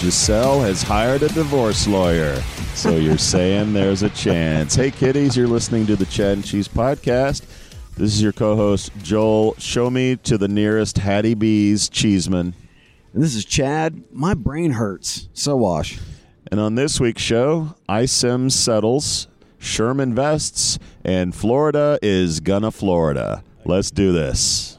Giselle has hired a divorce lawyer. So you're saying there's a chance. Hey, kiddies, you're listening to the Chad and Cheese podcast. This is your co host, Joel. Show me to the nearest Hattie B's Cheeseman. And this is Chad. My brain hurts. Sowash. And on this week's show, iCIMS settles, Sherman vests, and Florida is gonna Florida. Let's do this.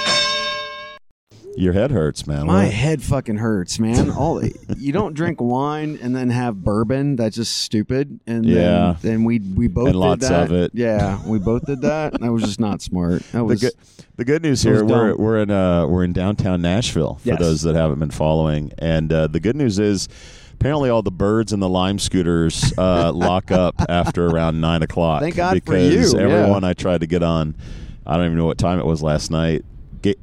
Your head hurts, man. My What? head fucking hurts, man. All you don't drink wine and then have bourbon. That's just stupid. And Yeah. then, then we we both And did lots that. of it. Yeah, we both did that. That was just not smart. That the was good, the good news here we're dumb. we're in uh we're in downtown Nashville for Yes. those that haven't been following, and uh, the good news is apparently all the birds and the lime scooters uh, lock up after around nine o'clock. Thank God for because you, yeah. everyone I tried to get on, I don't even know what time it was last night,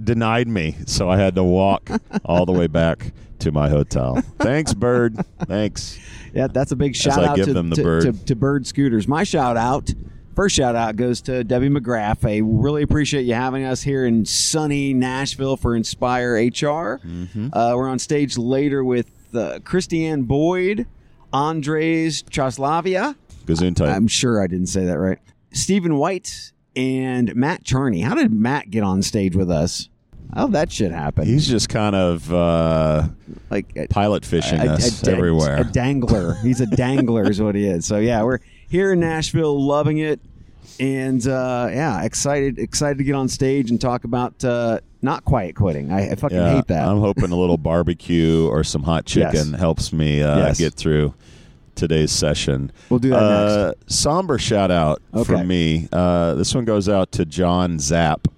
denied me, so I had to walk all the way back to my hotel. Thanks, bird. Thanks. Yeah, that's a big shout I out to, the to, bird. To, to Bird Scooters. My shout out, first shout out goes to Debbie McGrath. I really appreciate you having us here in sunny Nashville for Inspire HR. Mm-hmm. Uh, we're on stage later with uh, Christiane Boyd, Andres Chaslavia. Gazoon type. I'm sure I didn't say that right. Stephen White and Matt Charney. How did Matt get on stage with us? How'd that shit happen? He's just kind of uh, like a- pilot fishing a- us a everywhere. A dangler. He's a dangler, is what he is. So yeah, we're here in Nashville, loving it, and uh, yeah, excited excited to get on stage and talk about uh, not quiet quitting. I, I fucking Yeah, hate that. I'm hoping a little barbecue or some hot chicken Yes. helps me uh, Yes. get through today's session. We'll do that uh, Somber shout out Okay. from me. Uh, this one goes out to John Zapp.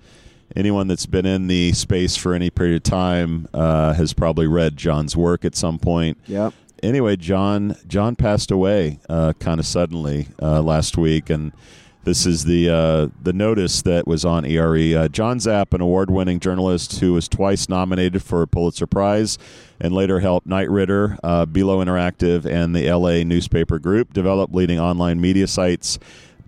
Anyone that's been in the space for any period of time uh, has probably read John's work at some point. Yep. Anyway, John John passed away uh, kind of suddenly uh, last week, and this is the uh, the notice that was on ERE. Uh, John Zapp, an award-winning journalist who was twice nominated for a Pulitzer Prize, and later helped Knight Ridder, uh, Belo Interactive, and the LA newspaper group develop leading online media sites.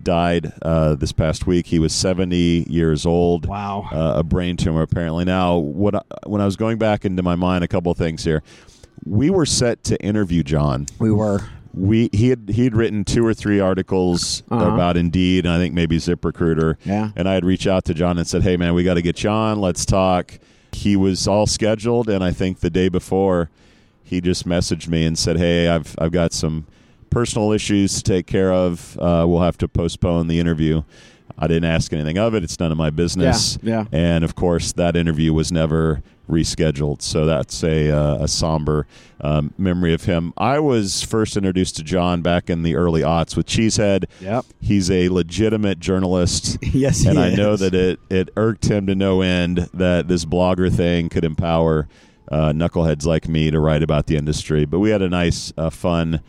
Died uh, this past week. He was 70 years old. Wow. Uh, a brain tumor, apparently. Now, what I, when I was going back into my mind, a couple of things here. We were set to interview John We were. We he had he had written two or three articles Uh-huh. about Indeed, and I think maybe ZipRecruiter. Yeah. And I had reached out to John and said, "Hey, man, we got to get you on. Let's talk." He was all scheduled, and I think the day before, he just messaged me and said, "Hey, I've I've got some personal issues to take care of. Uh, we'll have to postpone the interview." I didn't ask anything of it. It's none of my business. Yeah, yeah. And of course, that interview was never rescheduled. So that's a, uh, a somber um, memory of him. I was first introduced to John back in the early aughts with Cheezhead. Yep. He's a legitimate journalist. Yes, he and I know that it, it irked him to no end that this blogger thing could empower uh, knuckleheads like me to write about the industry. But we had a nice, uh, fun,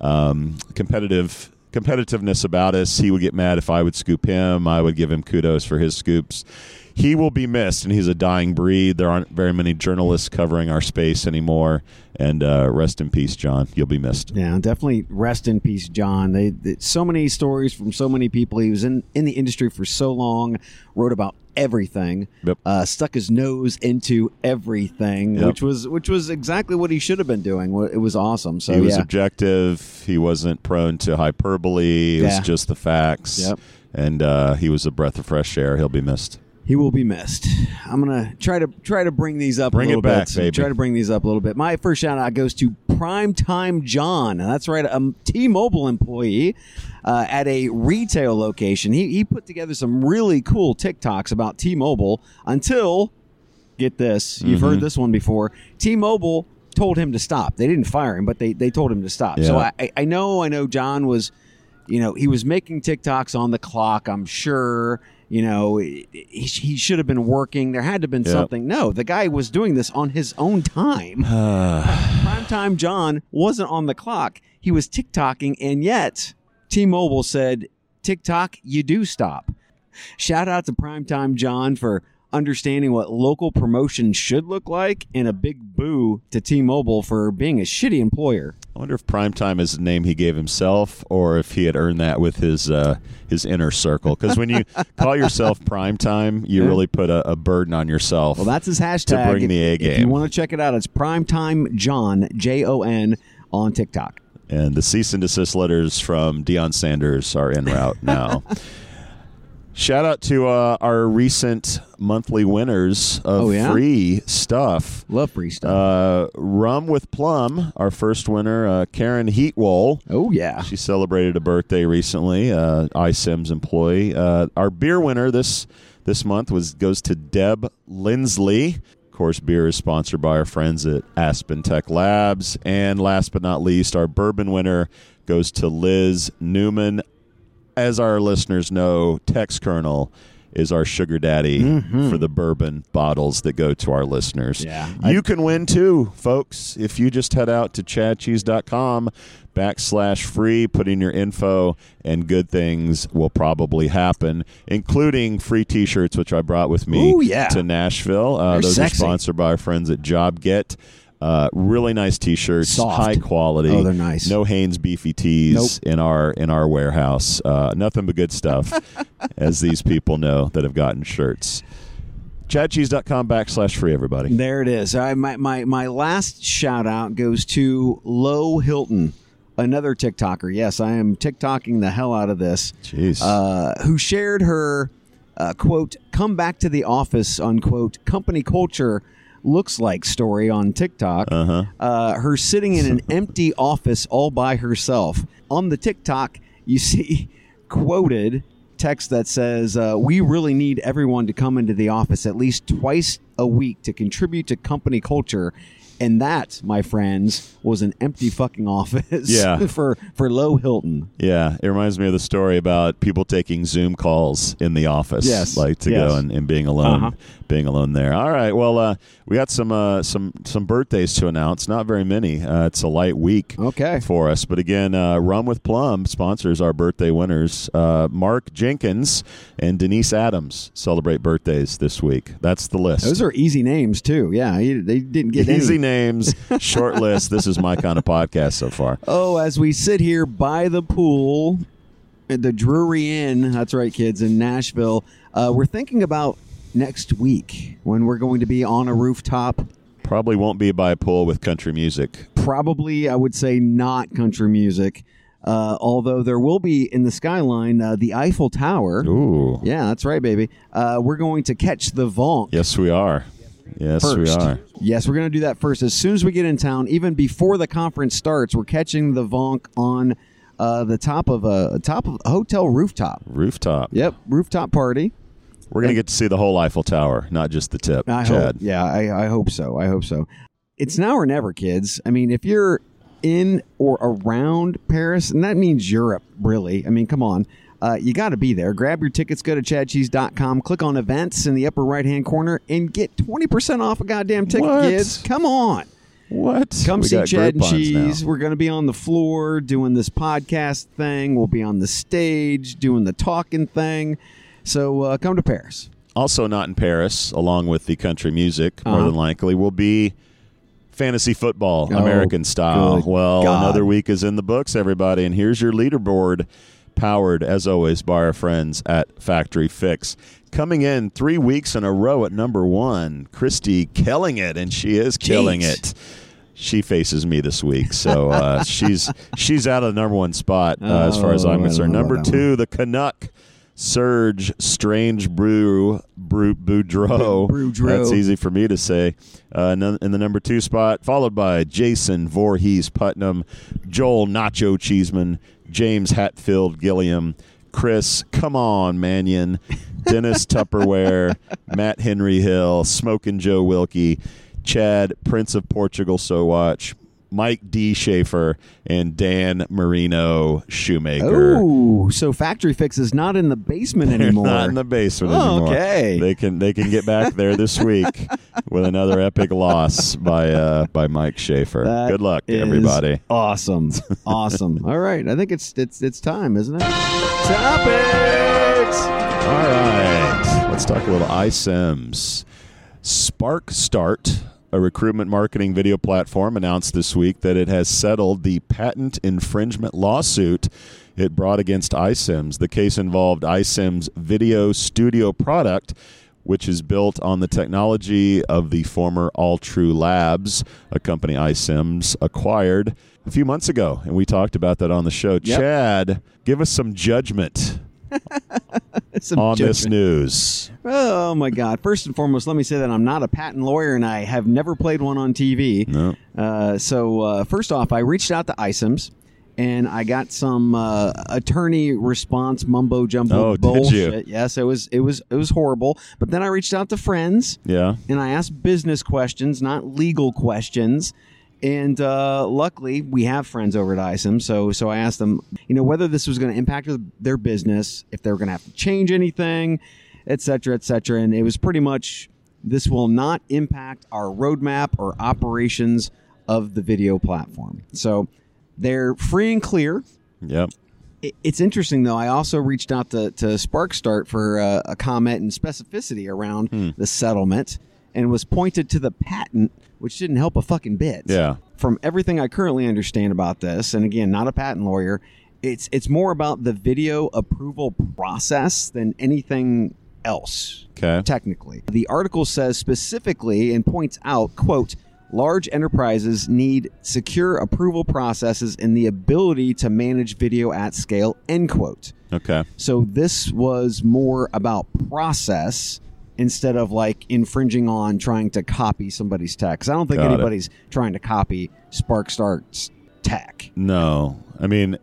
um, competitive competitiveness about us. He would get mad if I would scoop him. I would give him kudos for his scoops. He will be missed, and he's a dying breed. There aren't very many journalists covering our space anymore. And uh, rest in peace, John. You'll be missed. Yeah, definitely rest in peace, John. They, they so many stories from so many people. He was in in the industry for so long, wrote about everything, Yep. uh, stuck his nose into everything, Yep. which was which was exactly what he should have been doing. It was awesome. So he was yeah, objective. He wasn't prone to hyperbole. It was just the facts. Yep. And uh, he was a breath of fresh air. He'll be missed. He will be missed. I'm gonna try to try to bring these up Bring a it little back, bit. baby. Try to bring these up a little bit. My first shout out goes to Primetime John. And That's right, a T-Mobile employee uh, at a retail location. He he put together some really cool TikToks about T-Mobile until get this. You've Mm-hmm. heard this one before. T-Mobile told him to stop. They didn't fire him, but they they told him to stop. So Yeah. I I know I know John was you know, he was making TikToks on the clock, I'm sure. You know, he, he should have been working. There had to have been Yep. something. No, the guy was doing this on his own time. Prime time John wasn't on the clock. He was TikToking, and yet T Mobile said, TikTok, you do stop. Shout out to Prime Time John for understanding what local promotion should look like, and a big boo to T Mobile for being a shitty employer. I wonder if primetime is the name he gave himself, or if he had earned that with his uh, his inner circle. Because when you call yourself primetime, you Yeah. really put a, a burden on yourself. Well, that's his hashtag. To bring the A game. If you want to check it out, it's Primetime John, J O N, on TikTok. and the cease and desist letters from Deion Sanders are en route now. Shout out to uh, our recent monthly winners of Oh, yeah? free stuff. Love free stuff. Uh, Rum with Plum, our first winner, uh, Karen Heatwole. oh, yeah. She celebrated a birthday recently. Uh, iCIMS employee. Uh, our beer winner this this month was goes to Deb Lindsley. Of course, beer is sponsored by our friends at Aspen Tech Labs. And last but not least, our bourbon winner goes to Liz Newman. As our listeners know, Textkernel is our sugar daddy for the bourbon bottles that go to our listeners. Yeah. You can win too, folks, if you just head out to chadcheese.com backslash free, put in your info, and good things will probably happen, including free t shirts, which I brought with me Ooh, yeah. to Nashville. Uh, those sexy. are sponsored by our friends at JobGet. Uh, really nice T-shirts, Soft. high quality. Oh, they're nice. No Hanes beefy tees Nope. in our in our warehouse. Uh, nothing but good stuff, as these people know that have gotten shirts. Chadcheese.com backslash free, everybody. There it is. I, my, my, my last shout out goes to Low Hilton, another TikToker. Yes, I am TikToking the hell out of this. Jeez. Uh, who shared her uh, quote, come back to the office, unquote, company culture looks like story on TikTok. Uh-huh. Uh, her sitting in an empty office all by herself. On the TikTok, you see quoted text that says, uh, "We really need everyone to come into the office at least twice a week to contribute to company culture." And that, my friends, was an empty fucking office. Yeah. for for Low Hilton. Yeah, it reminds me of the story about people taking Zoom calls in the office, Yes, like to yes. go and, and being alone, Uh-huh. being alone there. All right, well, uh, we got some uh, some some birthdays to announce. Not very many. Uh, it's a light week, Okay. for us. But again, uh, Rum with Plum sponsors our birthday winners. Uh, Mark Jenkins and Denise Adams celebrate birthdays this week. That's the list. Those are easy names too. Yeah, they didn't get any. easy names, short list. This is my kind of podcast so far. Oh, as we sit here by the pool at the Drury Inn, that's right, kids, in Nashville, uh, we're thinking about next week when we're going to be on a rooftop. Probably won't be by a pool with country music. Probably, I would say, not country music, uh, although there will be in the skyline uh, the Eiffel Tower. Ooh. Yeah, that's right, baby. Uh, we're going to catch the Vonk. Yes, we are. Yes, we are. Yes, we're going to do that first. As soon as we get in town, even before the conference starts, we're catching the Vonk on uh, the top of a top of a hotel rooftop. Rooftop. Yep, rooftop party. We're going to get to see the whole Eiffel Tower, not just the tip. I Chad. hope. Yeah, I, I hope so. I hope so. It's now or never, kids. I mean, if you're in or around Paris, and that means Europe, really. I mean, come on. Uh, you got to be there. Grab your tickets. Go to chadcheese.com. Click on events in the upper right hand corner and get 20% off a goddamn ticket, What? kids. Come on. What? Come We see Chad and Cheese. now. We're going to be on the floor doing this podcast thing. We'll be on the stage doing the talking thing. So uh, come to Paris. Also, not in Paris, along with the country music, more Uh-huh. than likely, will be fantasy football, Oh, American style. Well, God. another week is in the books, everybody. And here's your leaderboard, powered, as always, by our friends at Factory Fix. Coming in three weeks in a row at number one, Christy killing it, and she is killing Jeez. it. She faces me this week, so uh, she's she's out of the number one spot uh, as far as Oh, I'm concerned. Number two, the Canuck. Serge Strange Brew Brew Boudreau. Boudreau. That's easy for me to say. Uh, in the number two spot, followed by Jason Voorhees Putnam, Joel Nacho Cheeseman, James Hatfield Gilliam, Chris Come On Mannion, Dennis Tupperware, Matt Henry Hill, Smokin' Joe Wilkie, Chad Prince of Portugal Sowash, Mike D. Schaefer, and Dan Marino Shoemaker. Oh, so Factory Fix is not in the basement They're anymore. not in the basement Oh, anymore. okay. They can they can get back there this week with another epic loss by uh, by Mike Schaefer. That Good luck, everybody. Awesome, awesome. All right, I think it's it's it's time, isn't it? Topics. All right, let's talk a little iCIMS. Spark Start, a recruitment marketing video platform, announced this week that it has settled the patent infringement lawsuit it brought against iCIMS. The case involved iCIMS' video studio product, which is built on the technology of the former Alltrue Labs, a company iCIMS acquired a few months ago, and we talked about that on the show. Yep. Chad, give us some judgment On this news. Oh my God! First and foremost, let me say that I'm not a patent lawyer and I have never played one on TV. No. Uh, so uh, first off, I reached out to iCIMS and I got some uh, attorney response mumbo jumbo Oh, did you? bullshit. Yes, it was it was it was horrible. But then I reached out to friends Yeah. and I asked business questions, not legal questions. And uh, luckily, we have friends over at iCIMS, so so I asked them, you know, whether this was going to impact their business, if they were going to have to change anything, et cetera, et cetera. And it was pretty much this will not impact our roadmap or operations of the video platform. So they're free and clear. Yep. It's interesting though. I also reached out to, to SparkStart for uh, a comment and specificity around Hmm. the settlement, and was pointed to the patent, which didn't help a fucking bit. Yeah. From everything I currently understand about this, and again, not a patent lawyer, it's it's more about the video approval process than anything else Okay. technically. The article says specifically and points out, quote, large enterprises need secure approval processes and the ability to manage video at scale, end quote. Okay. So this was more about process instead of like infringing on trying to copy somebody's tech. 'Cause I don't think Got it. anybody's trying to copy SparkStart's tech. No. I mean,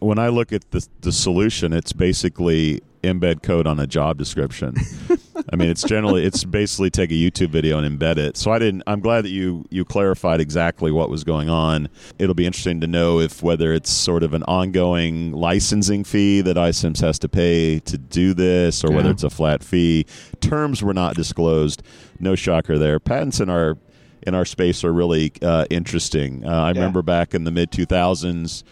when I look at the the solution, it's basically embed code on a job description. I mean, it's generally it's basically take a YouTube video and embed it. So I didn't. I'm glad that you you clarified exactly what was going on. It'll be interesting to know if whether it's sort of an ongoing licensing fee that iCIMS has to pay to do this, or whether it's a flat fee. Terms were not disclosed. No shocker there. Patents in our in our space are really uh, interesting. Uh, I remember back in the mid 2000s,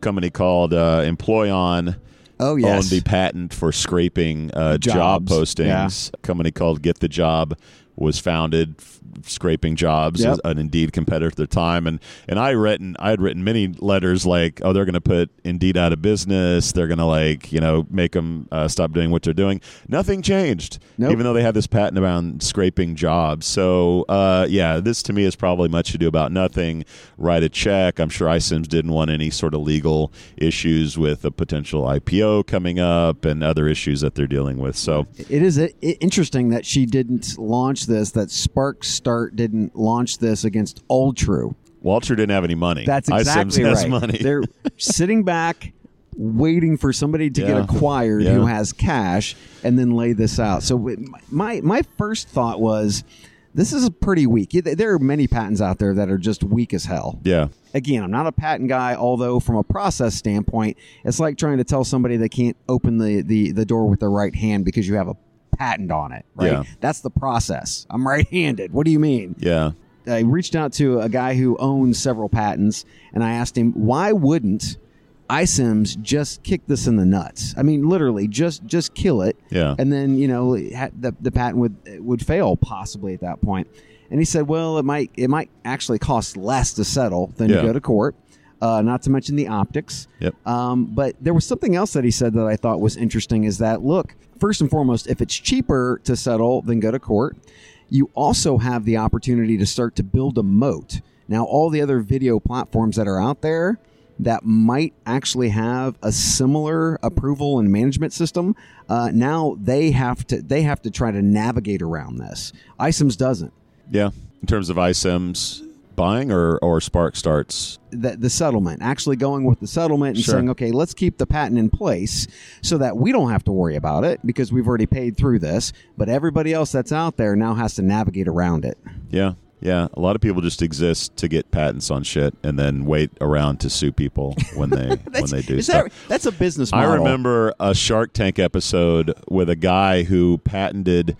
company called uh, Employon Oh yes. owned the patent for scraping uh, job postings. A company called Get the Job was founded scraping jobs Yep. as an Indeed competitor at the time and and I written I had written many letters like oh they're going to put Indeed out of business they're going to like you know make them uh, stop doing what they're doing nothing changed Nope. even though they had this patent around scraping jobs so uh, yeah this to me is probably much ado about nothing write a check I'm sure iCIMS didn't want any sort of legal issues with a potential IPO coming up and other issues that they're dealing with so It is i- interesting that she didn't launch this. That Spark Start didn't launch this against Alltrue. Walter didn't have any money That's iCIMS exactly has right. money They're sitting back, waiting for somebody to Yeah. get acquired Yeah. who has cash, and then lay this out. So my my first thought was, this is pretty weak. There are many patents out there that are just weak as hell. yeah Again, I'm not a patent guy, although from a process standpoint, it's like trying to tell somebody they can't open the, the, the door with their right hand because you have a patent on it, right? Yeah. That's the process. I'm right handed. What do you mean? yeah I reached out to a guy who owns several patents, and I asked him why wouldn't iCIMS just kick this in the nuts? I mean, literally, just just kill it, Yeah. and then you know the the patent would would fail possibly at that point. And he said, well, it might it might actually cost less to settle than Yeah. to go to court. Uh, not to mention the optics. Yep. Um, but there was something else that he said that I thought was interesting is that, look, first and foremost, if it's cheaper to settle than go to court, you also have the opportunity to start to build a moat. Now, all the other video platforms that are out there that might actually have a similar approval and management system, uh, now they have to they have to try to navigate around this. iCIMS doesn't. Yeah, in terms of iCIMS buying or or SparkStart's. the, the settlement, actually going with the settlement and Sure. saying, okay, let's keep the patent in place so that we don't have to worry about it because we've already paid through this. But everybody else that's out there now has to navigate around it. Yeah, yeah. A lot of people just exist to get patents on shit and then wait around to sue people when they when they do stuff. that, that's a business model. I remember a Shark Tank episode with a guy who patented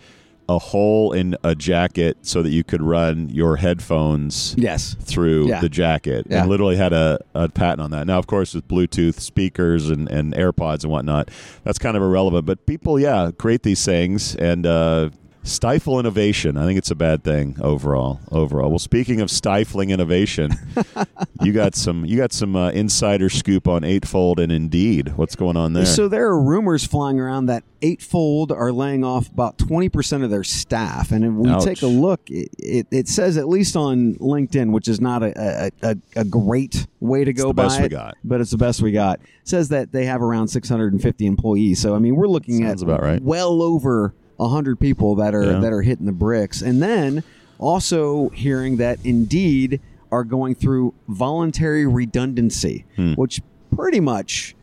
a hole in a jacket so that you could run your headphones Yes. through Yeah. the jacket Yeah. and literally had a, a patent on that. Now, of course, with Bluetooth speakers and, and AirPods and whatnot, that's kind of irrelevant. But people, yeah, create these things and uh, stifle innovation. I think it's a bad thing overall. Overall. Well, speaking of stifling innovation, you got some you got some uh, insider scoop on Eightfold and Indeed. What's going on there? So there are rumors flying around that Eightfold are laying off about twenty percent of their staff, and if we Ouch. take a look, it, it, it says at least on LinkedIn, which is not a, a, a, great way to go the by best we it, got. but it's the best we got. says that they have around six hundred and fifty employees. So I mean, we're looking Sounds at about right. well over hundred people that are Yeah. that are hitting the bricks, and then also hearing that Indeed are going through voluntary redundancy, Hmm. which pretty much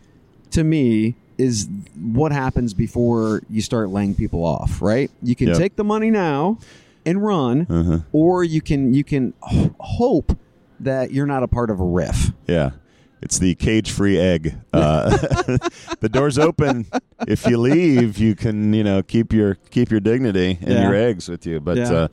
to me is what happens before you start laying people off, right? You can Yep. take the money now and run, Uh-huh. or you can you can h- hope that you're not a part of a RIF. Yeah. It's the cage-free egg. Uh, the door's open. If you leave, you can, you know, keep your keep your dignity and Yeah. your eggs with you. But Yeah. uh,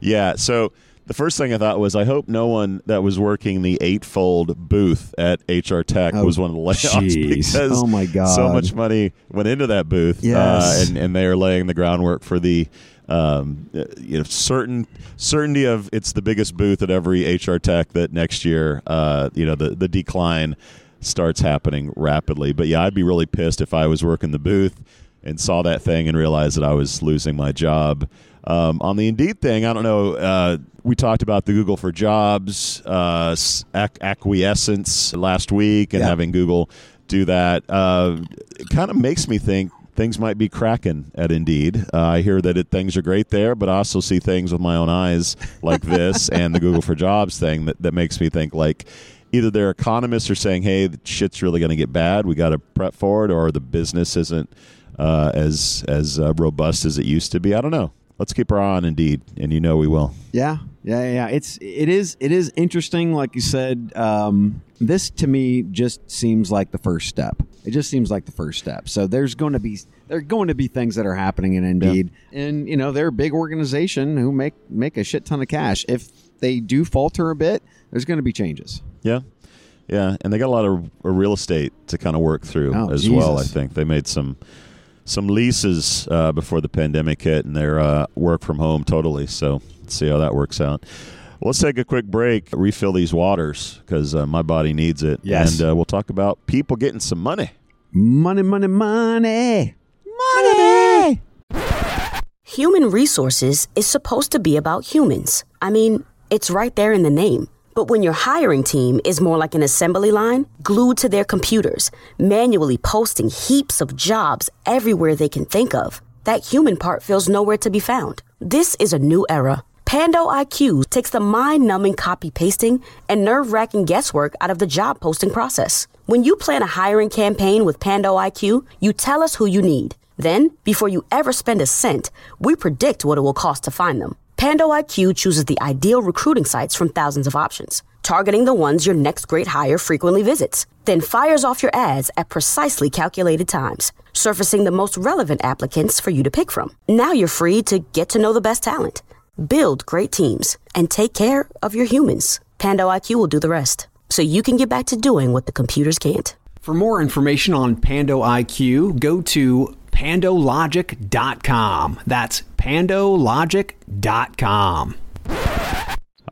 yeah, so the first thing I thought was, I hope no one that was working the eightfold booth at HR Tech Oh, was one of the layoffs jeez. because Oh, my God. so much money went into that booth. Yes. uh, and and they are laying the groundwork for the um, uh, you know certain certainty of it's the biggest booth at every HR Tech that next year uh, you know the the decline starts happening rapidly. But yeah, I'd be really pissed if I was working the booth and saw that thing and realized that I was losing my job. Um, on the Indeed thing, I don't know. Uh, we talked about the Google for Jobs uh, ac- acquiescence last week and Yeah. having Google do that. Uh, it kind of makes me think things might be cracking at Indeed. Uh, I hear that it, things are great there, but I also see things with my own eyes like this and the Google for Jobs thing that, that makes me think like either their economists are saying, hey, the shit's really going to get bad. We got to prep for it, or the business isn't uh, as as uh, robust as it used to be. I don't know. Let's keep our eye on Indeed, and you know we will. Yeah, yeah, yeah. It's it is it is interesting, like you said. Um, this to me just seems like the first step. It just seems like the first step. So there's going to be there are going to be things that are happening in Indeed, and you know they're a big organization who make make a shit ton of cash. If they do falter a bit, there's going to be changes. Yeah, yeah, and they got a lot of real estate to kind of work through Oh, as well. I think they made some some leases uh, before the pandemic hit, and they're uh, work from home totally. So see how that works out. Well, let's take a quick break, refill these waters because uh, my body needs it. Yes. and uh, we'll talk about people getting some money. Money, money, money, money. Human resources is supposed to be about humans. I mean, it's right there in the name. But when your hiring team is more like an assembly line, glued to their computers, manually posting heaps of jobs everywhere they can think of, that human part feels nowhere to be found. This is a new era. Pando IQ takes the mind numbing copy pasting and nerve wracking guesswork out of the job posting process. When you plan a hiring campaign with Pando IQ, you tell us who you need. Then, before you ever spend a cent, we predict what it will cost to find them. Pando IQ chooses the ideal recruiting sites from thousands of options, targeting the ones your next great hire frequently visits, then fires off your ads at precisely calculated times, surfacing the most relevant applicants for you to pick from. Now you're free to get to know the best talent, build great teams, and take care of your humans. Pando IQ will do the rest, so you can get back to doing what the computers can't. For more information on Pando IQ, go to pandologic.com. That's pandologic.com.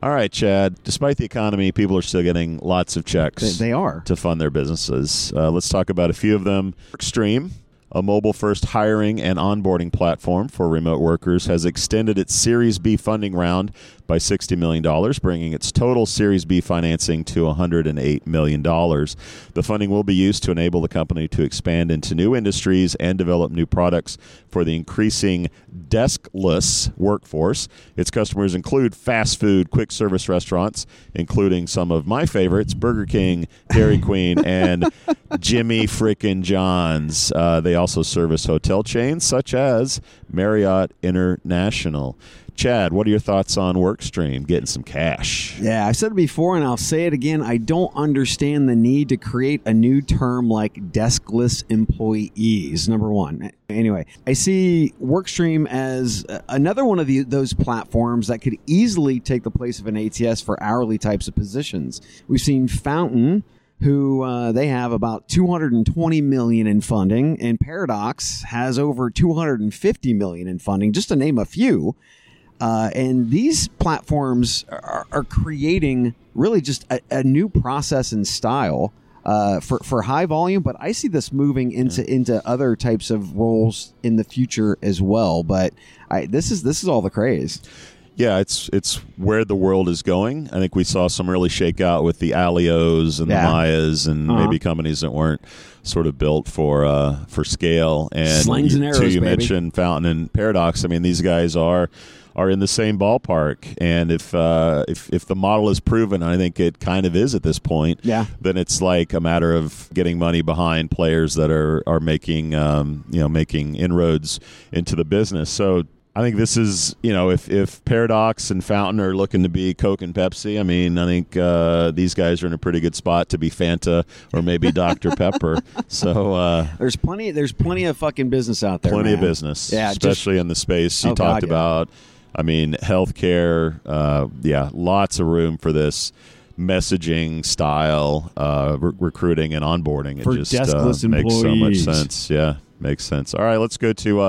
All right, Chad. Despite the economy, people are still getting lots of checks. They, they are. to fund their businesses. Uh, let's talk about a few of them. Extreme, a mobile first hiring and onboarding platform for remote workers, has extended its Series B funding round by $60 million, bringing its total Series B financing to $108 million. The funding will be used to enable the company to expand into new industries and develop new products for the increasing deskless workforce. Its customers include fast food, quick service restaurants, including some of my favorites Burger King, Dairy Queen, and Jimmy Frickin' John's. Uh, they also service hotel chains such as Marriott International. Chad, what are your thoughts on WorkStream getting some cash? Yeah, I've said it before and I'll say it again. I don't understand the need to create a new term like deskless employees, number one. Anyway, I see WorkStream as another one of the, those platforms that could easily take the place of an ATS for hourly types of positions. We've seen Fountain who uh, they have about 220 million in funding and paradox has over 250 million in funding just to name a few uh, and these platforms are, are creating really just a, a new process and style uh, for for high volume. But I see this moving into into other types of roles in the future as well. But I, this is this is all the craze. Yeah, it's it's where the world is going. I think we saw some early shakeout with the AllyOs and Yeah. the Mayas and Uh-huh. maybe companies that weren't sort of built for uh, for scale. And Slings and you- arrows, too, you baby. mentioned Fountain and Paradox. I mean, these guys are are in the same ballpark. And if uh, if if the model is proven, I think it kind of is at this point. Yeah. Then it's like a matter of getting money behind players that are are making um, you know making inroads into the business. So I think this is, you know, if, if Paradox and Fountain are looking to be Coke and Pepsi, I mean, I think uh, these guys are in a pretty good spot to be Fanta or maybe Dr. Pepper. So, uh, There's plenty. There's plenty of fucking business out there. plenty of business, Yeah, just- especially in the space you Oh, talked God, yeah. about. I mean, healthcare, uh, yeah, lots of room for this messaging style, uh, re- recruiting and onboarding. It For just uh, makes so much sense. Yeah, makes sense. All right, let's go to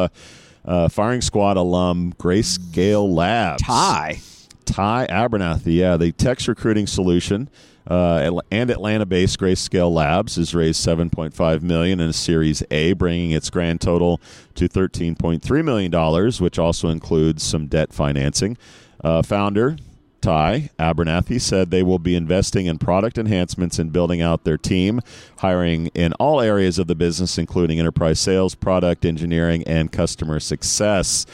uh, Firing Squad alum Grayscale Labs. Ty. Ty Abernathy, yeah, the text recruiting solution uh, and Atlanta-based Grayscale Labs has raised 7.5 million in a Series A, bringing its grand total to 13.3 million dollars, which also includes some debt financing. Uh, founder Ty Abernathy said they will be investing in product enhancements and building out their team, hiring in all areas of the business, including enterprise sales, product engineering, and customer success.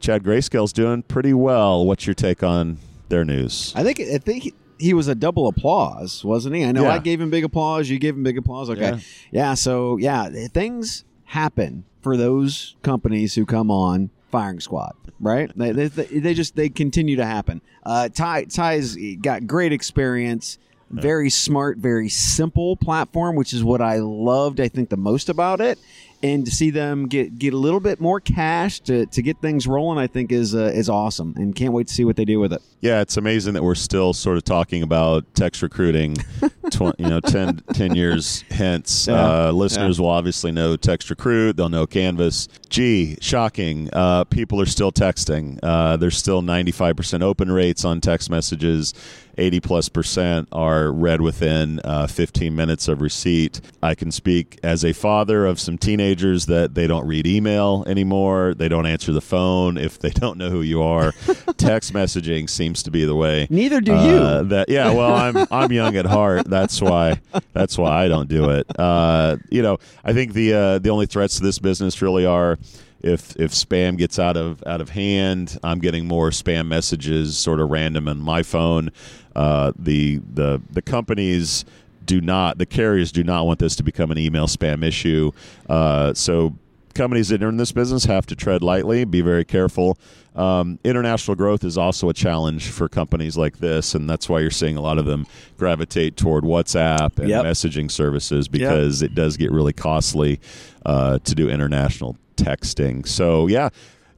Chad Grayscale's doing pretty well. What's your take on their news? I think I think he was a double applause, wasn't he? I know Yeah. I gave him big applause. You gave him big applause. Okay, Yeah. yeah. so yeah, things happen for those companies who come on firing squad, right? They, they, they just they continue to happen. Uh, Ty Ty's got great experience, very smart, very simple platform, which is what I loved. I think the most about it, and to see them get get a little bit more cash to, to get things rolling, I think is uh, is awesome, and can't wait to see what they do with it. Yeah, it's amazing that we're still sort of talking about text recruiting, tw- you know, 10, 10 years hence. Yeah. Uh, listeners will obviously know TextRecruit. They'll know Canvas. Gee, shocking. Uh, people are still texting. Uh, there's still 95% open rates on text messages. 80 plus percent are read within uh, 15 minutes of receipt. I can speak as a father of some teenagers that they don't read email anymore. They don't answer the phone if they don't know who you are. Text messaging seems to be the way. Neither do Uh, you. that yeah, well, I'm I'm young at heart. That's why that's why I don't do it. Uh, you know, I think the uh, the only threats to this business really are if if spam gets out of out of hand. I'm getting more spam messages, sort of random, on my phone. Uh, the the the companies do not the carriers do not want this to become an email spam issue. Uh, so companies that are in this business have to tread lightly, be very careful. Um, international growth is also a challenge for companies like this, and that's why you're seeing a lot of them gravitate toward WhatsApp and Yep. messaging services because it does get really costly uh, to do international texting. So, yeah,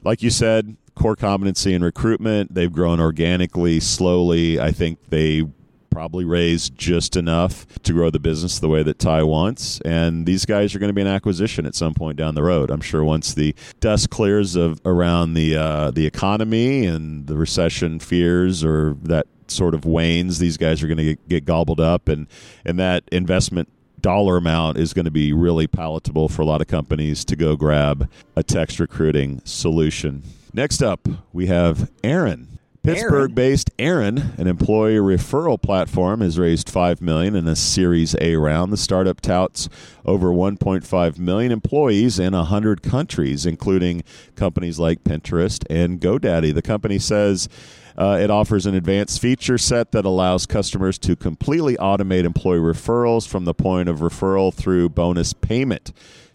like you said, core competency in recruitment. They've grown organically, slowly. I think they probably raised just enough to grow the business the way that Ty wants. And these guys are going to be an acquisition at some point down the road. I'm sure once the dust clears of around the uh, the economy and the recession fears or that sort of wanes, these guys are going to get, get gobbled up, and and that investment dollar amount is going to be really palatable for a lot of companies to go grab a text recruiting solution. Next up, we have Erin. Pittsburgh based Erin, an employee referral platform, has raised 5 million in a Series A round. The startup touts over 1.5 million employees in 100 countries, including companies like Pinterest and GoDaddy. The company says uh, it offers an advanced feature set that allows customers to completely automate employee referrals from the point of referral through bonus payment.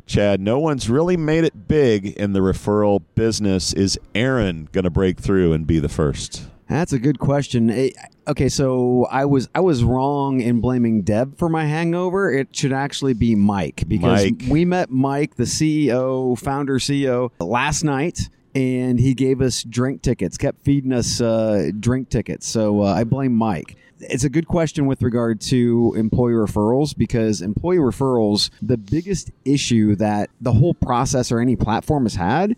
Chad, no one's really made it big in the referral business. Is Erin going to break through and be the first? That's a good question. Eh, okay, so I was I was wrong in blaming Deb for my hangover. It should actually be Mike because Mike. we met Mike, the CEO, founder CEO, last night, and he gave us drink tickets. Kept feeding us uh, drink tickets. So uh, I blame Mike. It's a good question with regard to employee referrals because employee referrals, the biggest issue that the whole process or any platform has had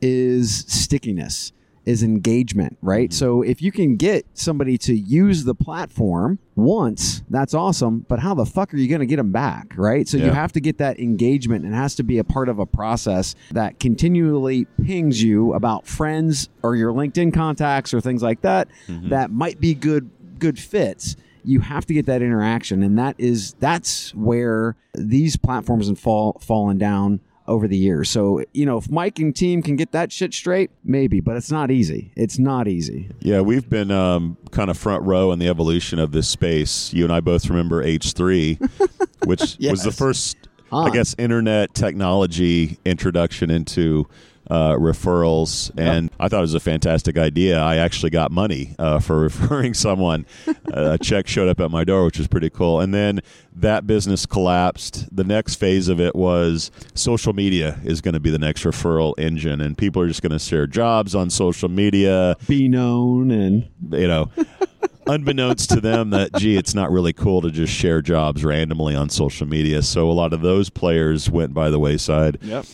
is stickiness is engagement, right? Mm-hmm. So if you can get somebody to use the platform once, that's awesome. But how the fuck are you going to get them back, right? So you have to get that engagement and it has to be a part of a process that continually pings you about friends or your LinkedIn contacts or things like that mm-hmm. that might be good good fits you have to get that interaction. And that is that's where these platforms have fall fallen down over the years. So you know if mike and team can get that shit straight maybe but it's not easy. It's not easy. Yeah, we've been um, kind of front row in the evolution of this space. You and I both remember H3, which was the Yes. first, I guess, internet technology introduction into uh, referrals. And I thought it was a fantastic idea. I actually got money uh, for referring someone. uh, a check showed up at my door, which was pretty cool. And then that business collapsed. The next phase of it was social media is going to be the next referral engine, and people are just going to share jobs on social media be known and you know, unbeknownst to them that gee, it's not really cool to just share jobs randomly on social media. So a lot of those players went by the wayside. Yep.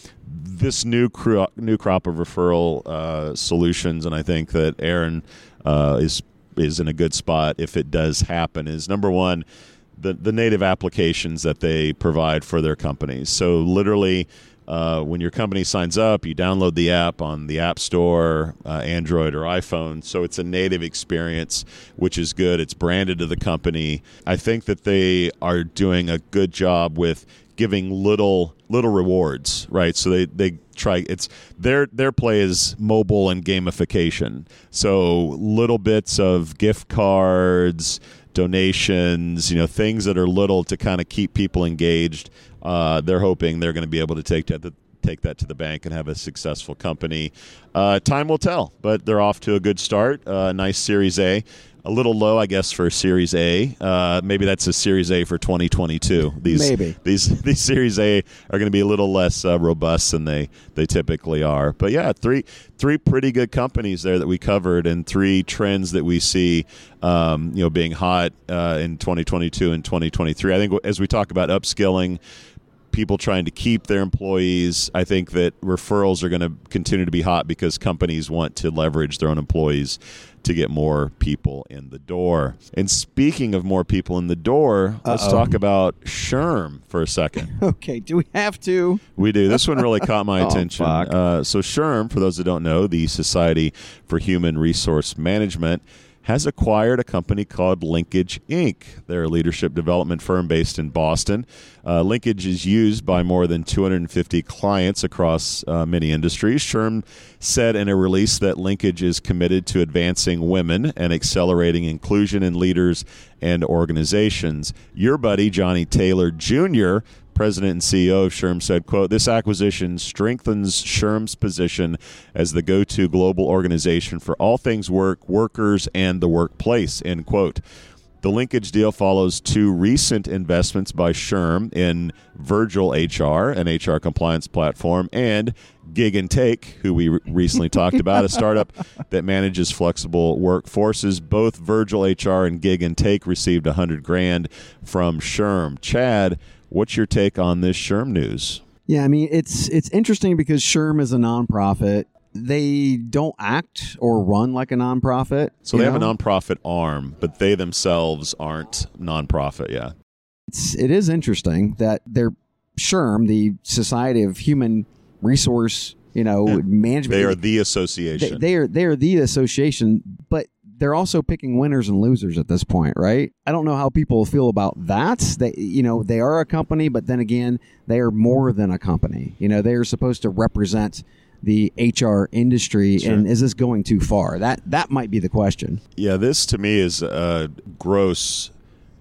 This new new crop of referral uh, solutions, and I think that Erin uh, is is in a good spot if it does happen. Is number one. The, the native applications that they provide for their companies. So, literally, uh, when your company signs up, you download the app on the App Store, uh, Android or iPhone. So it's a native experience, which is good. It's branded to the company. I think that they are doing a good job with giving little little rewards, right? So they they try it's their their play is mobile and gamification. So little bits of gift cards, donations, you know, things that are little to kind of keep people engaged. Uh, they're hoping they're going to be able to take that take that to the bank and have a successful company. Uh, time will tell, but they're off to a good start. Uh, nice Series A a little low, I guess, for Series A. Uh, maybe that's a Series A for 2022. These Maybe. these these Series A are going to be a little less uh, robust than they they typically are. But yeah, three three pretty good companies there that we covered, and three trends that we see, um, you know, being hot uh, in 2022 and 2023. I think as we talk about upskilling people trying to keep their employees. I think that referrals are going to continue to be hot because companies want to leverage their own employees to get more people in the door. And speaking of more people in the door, let's talk about SHRM for a second. Okay, do we have to? We do. This one really caught my Oh, attention. Uh, so, SHRM, for those that don't know, the Society for Human Resource Management, has acquired a company called Linkage Inc. They're a leadership development firm based in Boston. Uh, Linkage is used by more than 250 clients across uh, many industries. SHRM said in a release that Linkage is committed to advancing women and accelerating inclusion in leaders and organizations. Your buddy, Johnny Taylor Jr., President and CEO of SHRM said, quote, this acquisition strengthens SHRM's position as the go-to global organization for all things work, workers, and the workplace, end quote. The linkage deal follows two recent investments by SHRM in Virgil HR, an HR compliance platform, and Gig and Take, who we recently talked about, a startup that manages flexible workforces. Both Virgil HR and Gig and Take received 100 grand from SHRM. Chad, what's your take on this SHRM news? Yeah, I mean it's it's interesting because SHRM is a nonprofit. They don't act or run like a nonprofit. So they have a know? nonprofit arm, but they themselves aren't nonprofit. Yeah. It's it is interesting that they're SHRM, the Society of Human Resource, you know, Yeah. management. They are the they, association. they are they are the association, but they're also picking winners and losers at this point, right? I don't know how people feel about that. They, you know, they are a company, but then again, they are more than a company. You know, they are supposed to represent the HR industry, Sure. and is this going too far? That that might be the question. Yeah, this to me is a gross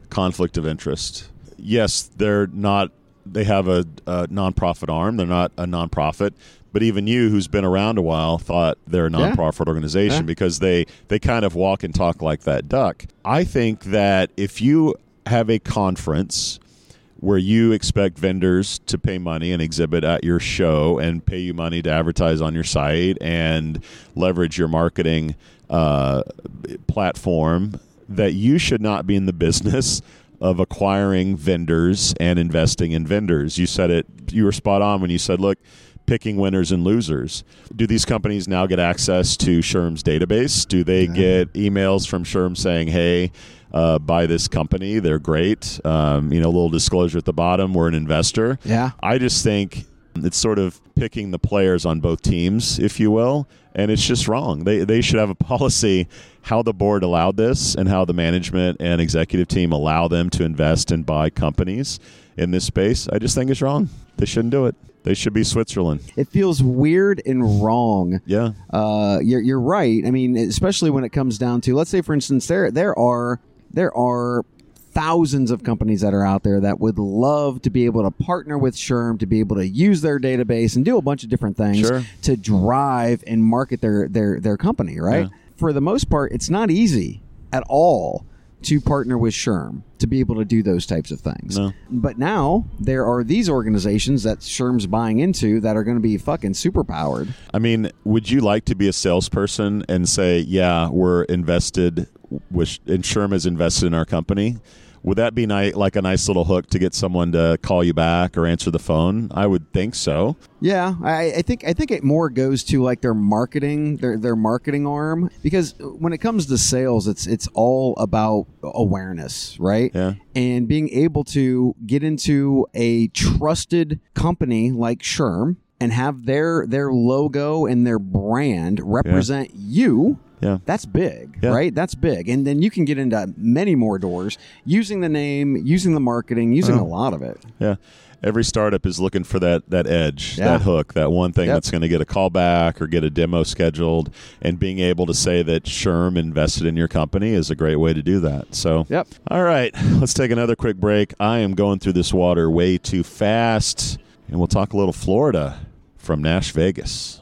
conflict of interest. Yes, they're not. They have a, a nonprofit arm. They're not a nonprofit. But even you, who's been around a while, thought they're a Yeah. nonprofit organization Yeah. because they they kind of walk and talk like that duck. I think that if you have a conference where you expect vendors to pay money and exhibit at your show and pay you money to advertise on your site and leverage your marketing uh, platform, that you should not be in the business of acquiring vendors and investing in vendors. You said it, you were spot on when you said, look, picking winners and losers. Do these companies now get access to SHRM's database? Do they get emails from SHRM saying, hey, uh, buy this company. They're great. Um, you know, a little disclosure at the bottom. We're an investor. Yeah. I just think it's sort of picking the players on both teams, if you will, and it's just wrong. They they should have a policy how the board allowed this and how the management and executive team allow them to invest and buy companies in this space. I just think it's wrong. They shouldn't do it. They should be Switzerland. It feels weird and wrong. Yeah. Uh, you're you're right. I mean, especially when it comes down to, let's say, for instance, there there are there are thousands of companies that are out there that would love to be able to partner with SHRM to be able to use their database and do a bunch of different things Sure. to drive and market their their their company. Right. Yeah. For the most part, it's not easy at all to partner with SHRM to be able to do those types of things. No. But now there are these organizations that SHRM's buying into that are going to be fucking super powered. I mean, would you like to be a salesperson and say, "Yeah, we're invested, with, and SHRM is invested in our company"? Would that be ni- like a nice little hook to get someone to call you back or answer the phone? I would think so. Yeah, I, I think I think it more goes to like their marketing, their their marketing arm, because when it comes to sales, it's it's all about awareness, right? Yeah. And being able to get into a trusted company like SHRM and have their their logo and their brand represent you. Yeah. That's big, Yeah. right? That's big. And then you can get into many more doors using the name, using the marketing, using a lot of it. Yeah. Every startup is looking for that that edge, Yeah. that hook, that one thing Yep. that's going to get a call back or get a demo scheduled, and being able to say that SHRM invested in your company is a great way to do that. So, Yep. all right, let's take another quick break. I am going through this water way too fast, and we'll talk a little Florida. from Nash Vegas.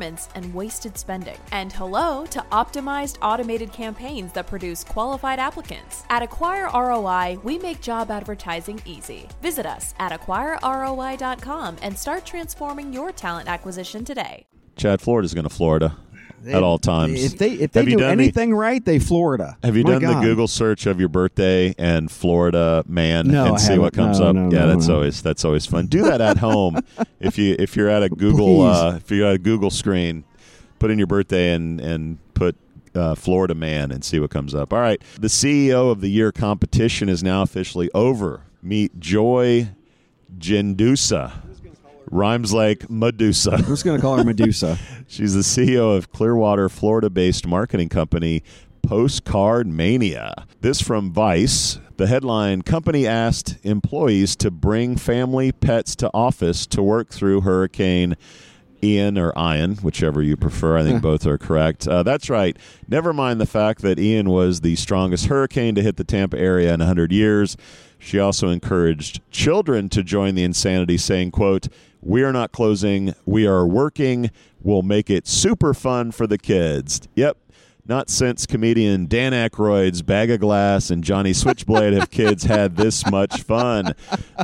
and wasted spending. And hello to optimized automated campaigns that produce qualified applicants. At Acquire ROI, we make job advertising easy. Visit us at acquireroi.com and start transforming your talent acquisition today. Chad, Florida's going to Florida at all times. If they if they Have do done the- anything right, they Florida. Have you My done God. the Google search of your birthday and Florida man No, and I see what comes No, up? no, yeah, that's always that's always fun. Do that at home if you if you're at a Google uh, if you're at a Google screen, put in your birthday and and put uh, Florida man and see what comes up. All right, the CEO of the year competition is now officially over. Meet Joy Gendusa. Rhymes like Medusa. I'm just gonna call her Medusa. She's the CEO of Clearwater, Florida based marketing company PostcardMania. This from Vice. The headline Company asked employees to bring family pets to office to work through Hurricane Ian or Ian, whichever you prefer. I think both are correct. Uh, that's right. Never mind the fact that Ian was the strongest hurricane to hit the Tampa area in 100 years. She also encouraged children to join the insanity, saying, quote, we are not closing. We are working. We'll make it super fun for the kids. Yep. Not since comedian Dan Aykroyd's Bag of Glass and Johnny Switchblade have kids had this much fun.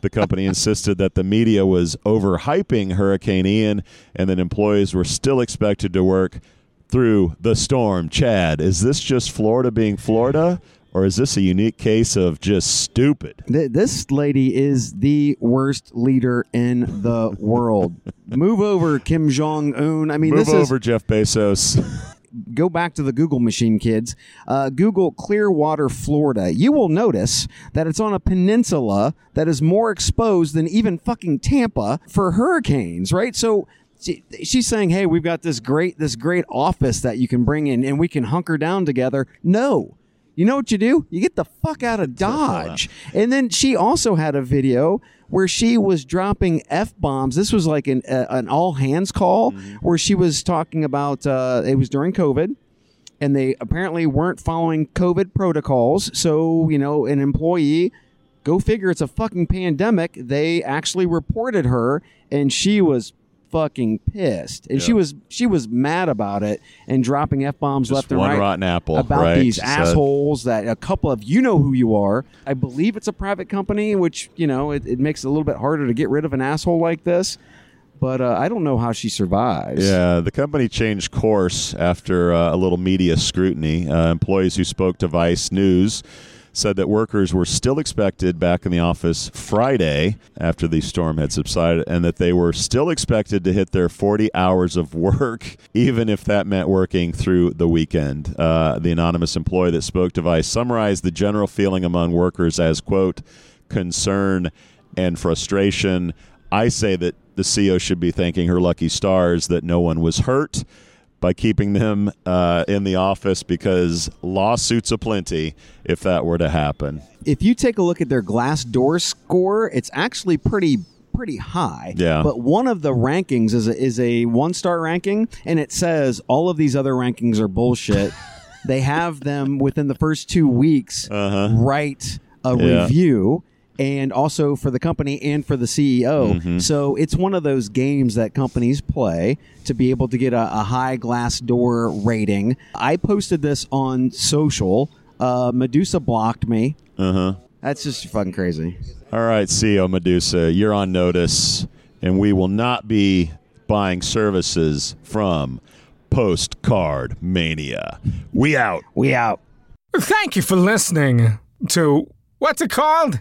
The company insisted that the media was overhyping Hurricane Ian and that employees were still expected to work through the storm. Chad, is this just Florida being Florida? Or is this a unique case of just stupid? Th- this lady is the worst leader in the world. Move over, Kim Jong Un. I mean, Move over, is Jeff Bezos. go back to the Google machine, kids. Uh, Google Clearwater, Florida. You will notice that it's on a peninsula that is more exposed than even fucking Tampa for hurricanes, right? So. she- She's saying, "Hey, we've got this great, this great office that you can bring in, and we can hunker down together." No, you know what you do? You get the fuck out of Dodge. And then she also had a video where she was dropping f bombs. This was like an uh, an all hands call where she was talking about. Uh, it was during COVID, and they apparently weren't following COVID protocols. So you know, an employee. Go figure. It's a fucking pandemic. They actually reported her, and she was fucking pissed, and she was she was mad about it and dropping f bombs left and right rotten apple, about right? these She said. assholes that a couple of you know who you are. I believe it's a private company, which you know it, it makes it a little bit harder to get rid of an asshole like this. But uh, I don't know how she survives. Yeah, the company changed course after uh, a little media scrutiny. Uh, employees who spoke to Vice News said that workers were still expected back in the office Friday after the storm had subsided, and that they were still expected to hit their 40 hours of work, even if that meant working through the weekend. Uh, the anonymous employee that spoke to Vice summarized the general feeling among workers as, quote, concern and frustration. I say that the CEO should be thanking her lucky stars that no one was hurt by keeping them uh, in the office because lawsuits are aplenty if that were to happen. If you take a look at their Glassdoor score, it's actually pretty pretty high. Yeah. But one of the rankings is a, is a one star ranking, and it says all of these other rankings are bullshit. they have them within the first two weeks Uh-huh. write a Yeah. review. And also for the company and for the CEO. Mm-hmm. So it's one of those games that companies play to be able to get a, a high Glassdoor rating. I posted this on social. Uh, Medusa blocked me. Uh huh. That's just fucking crazy. All right, CEO Medusa, you're on notice, and we will not be buying services from PostcardMania. We out. We out. Thank you for listening to what's it called?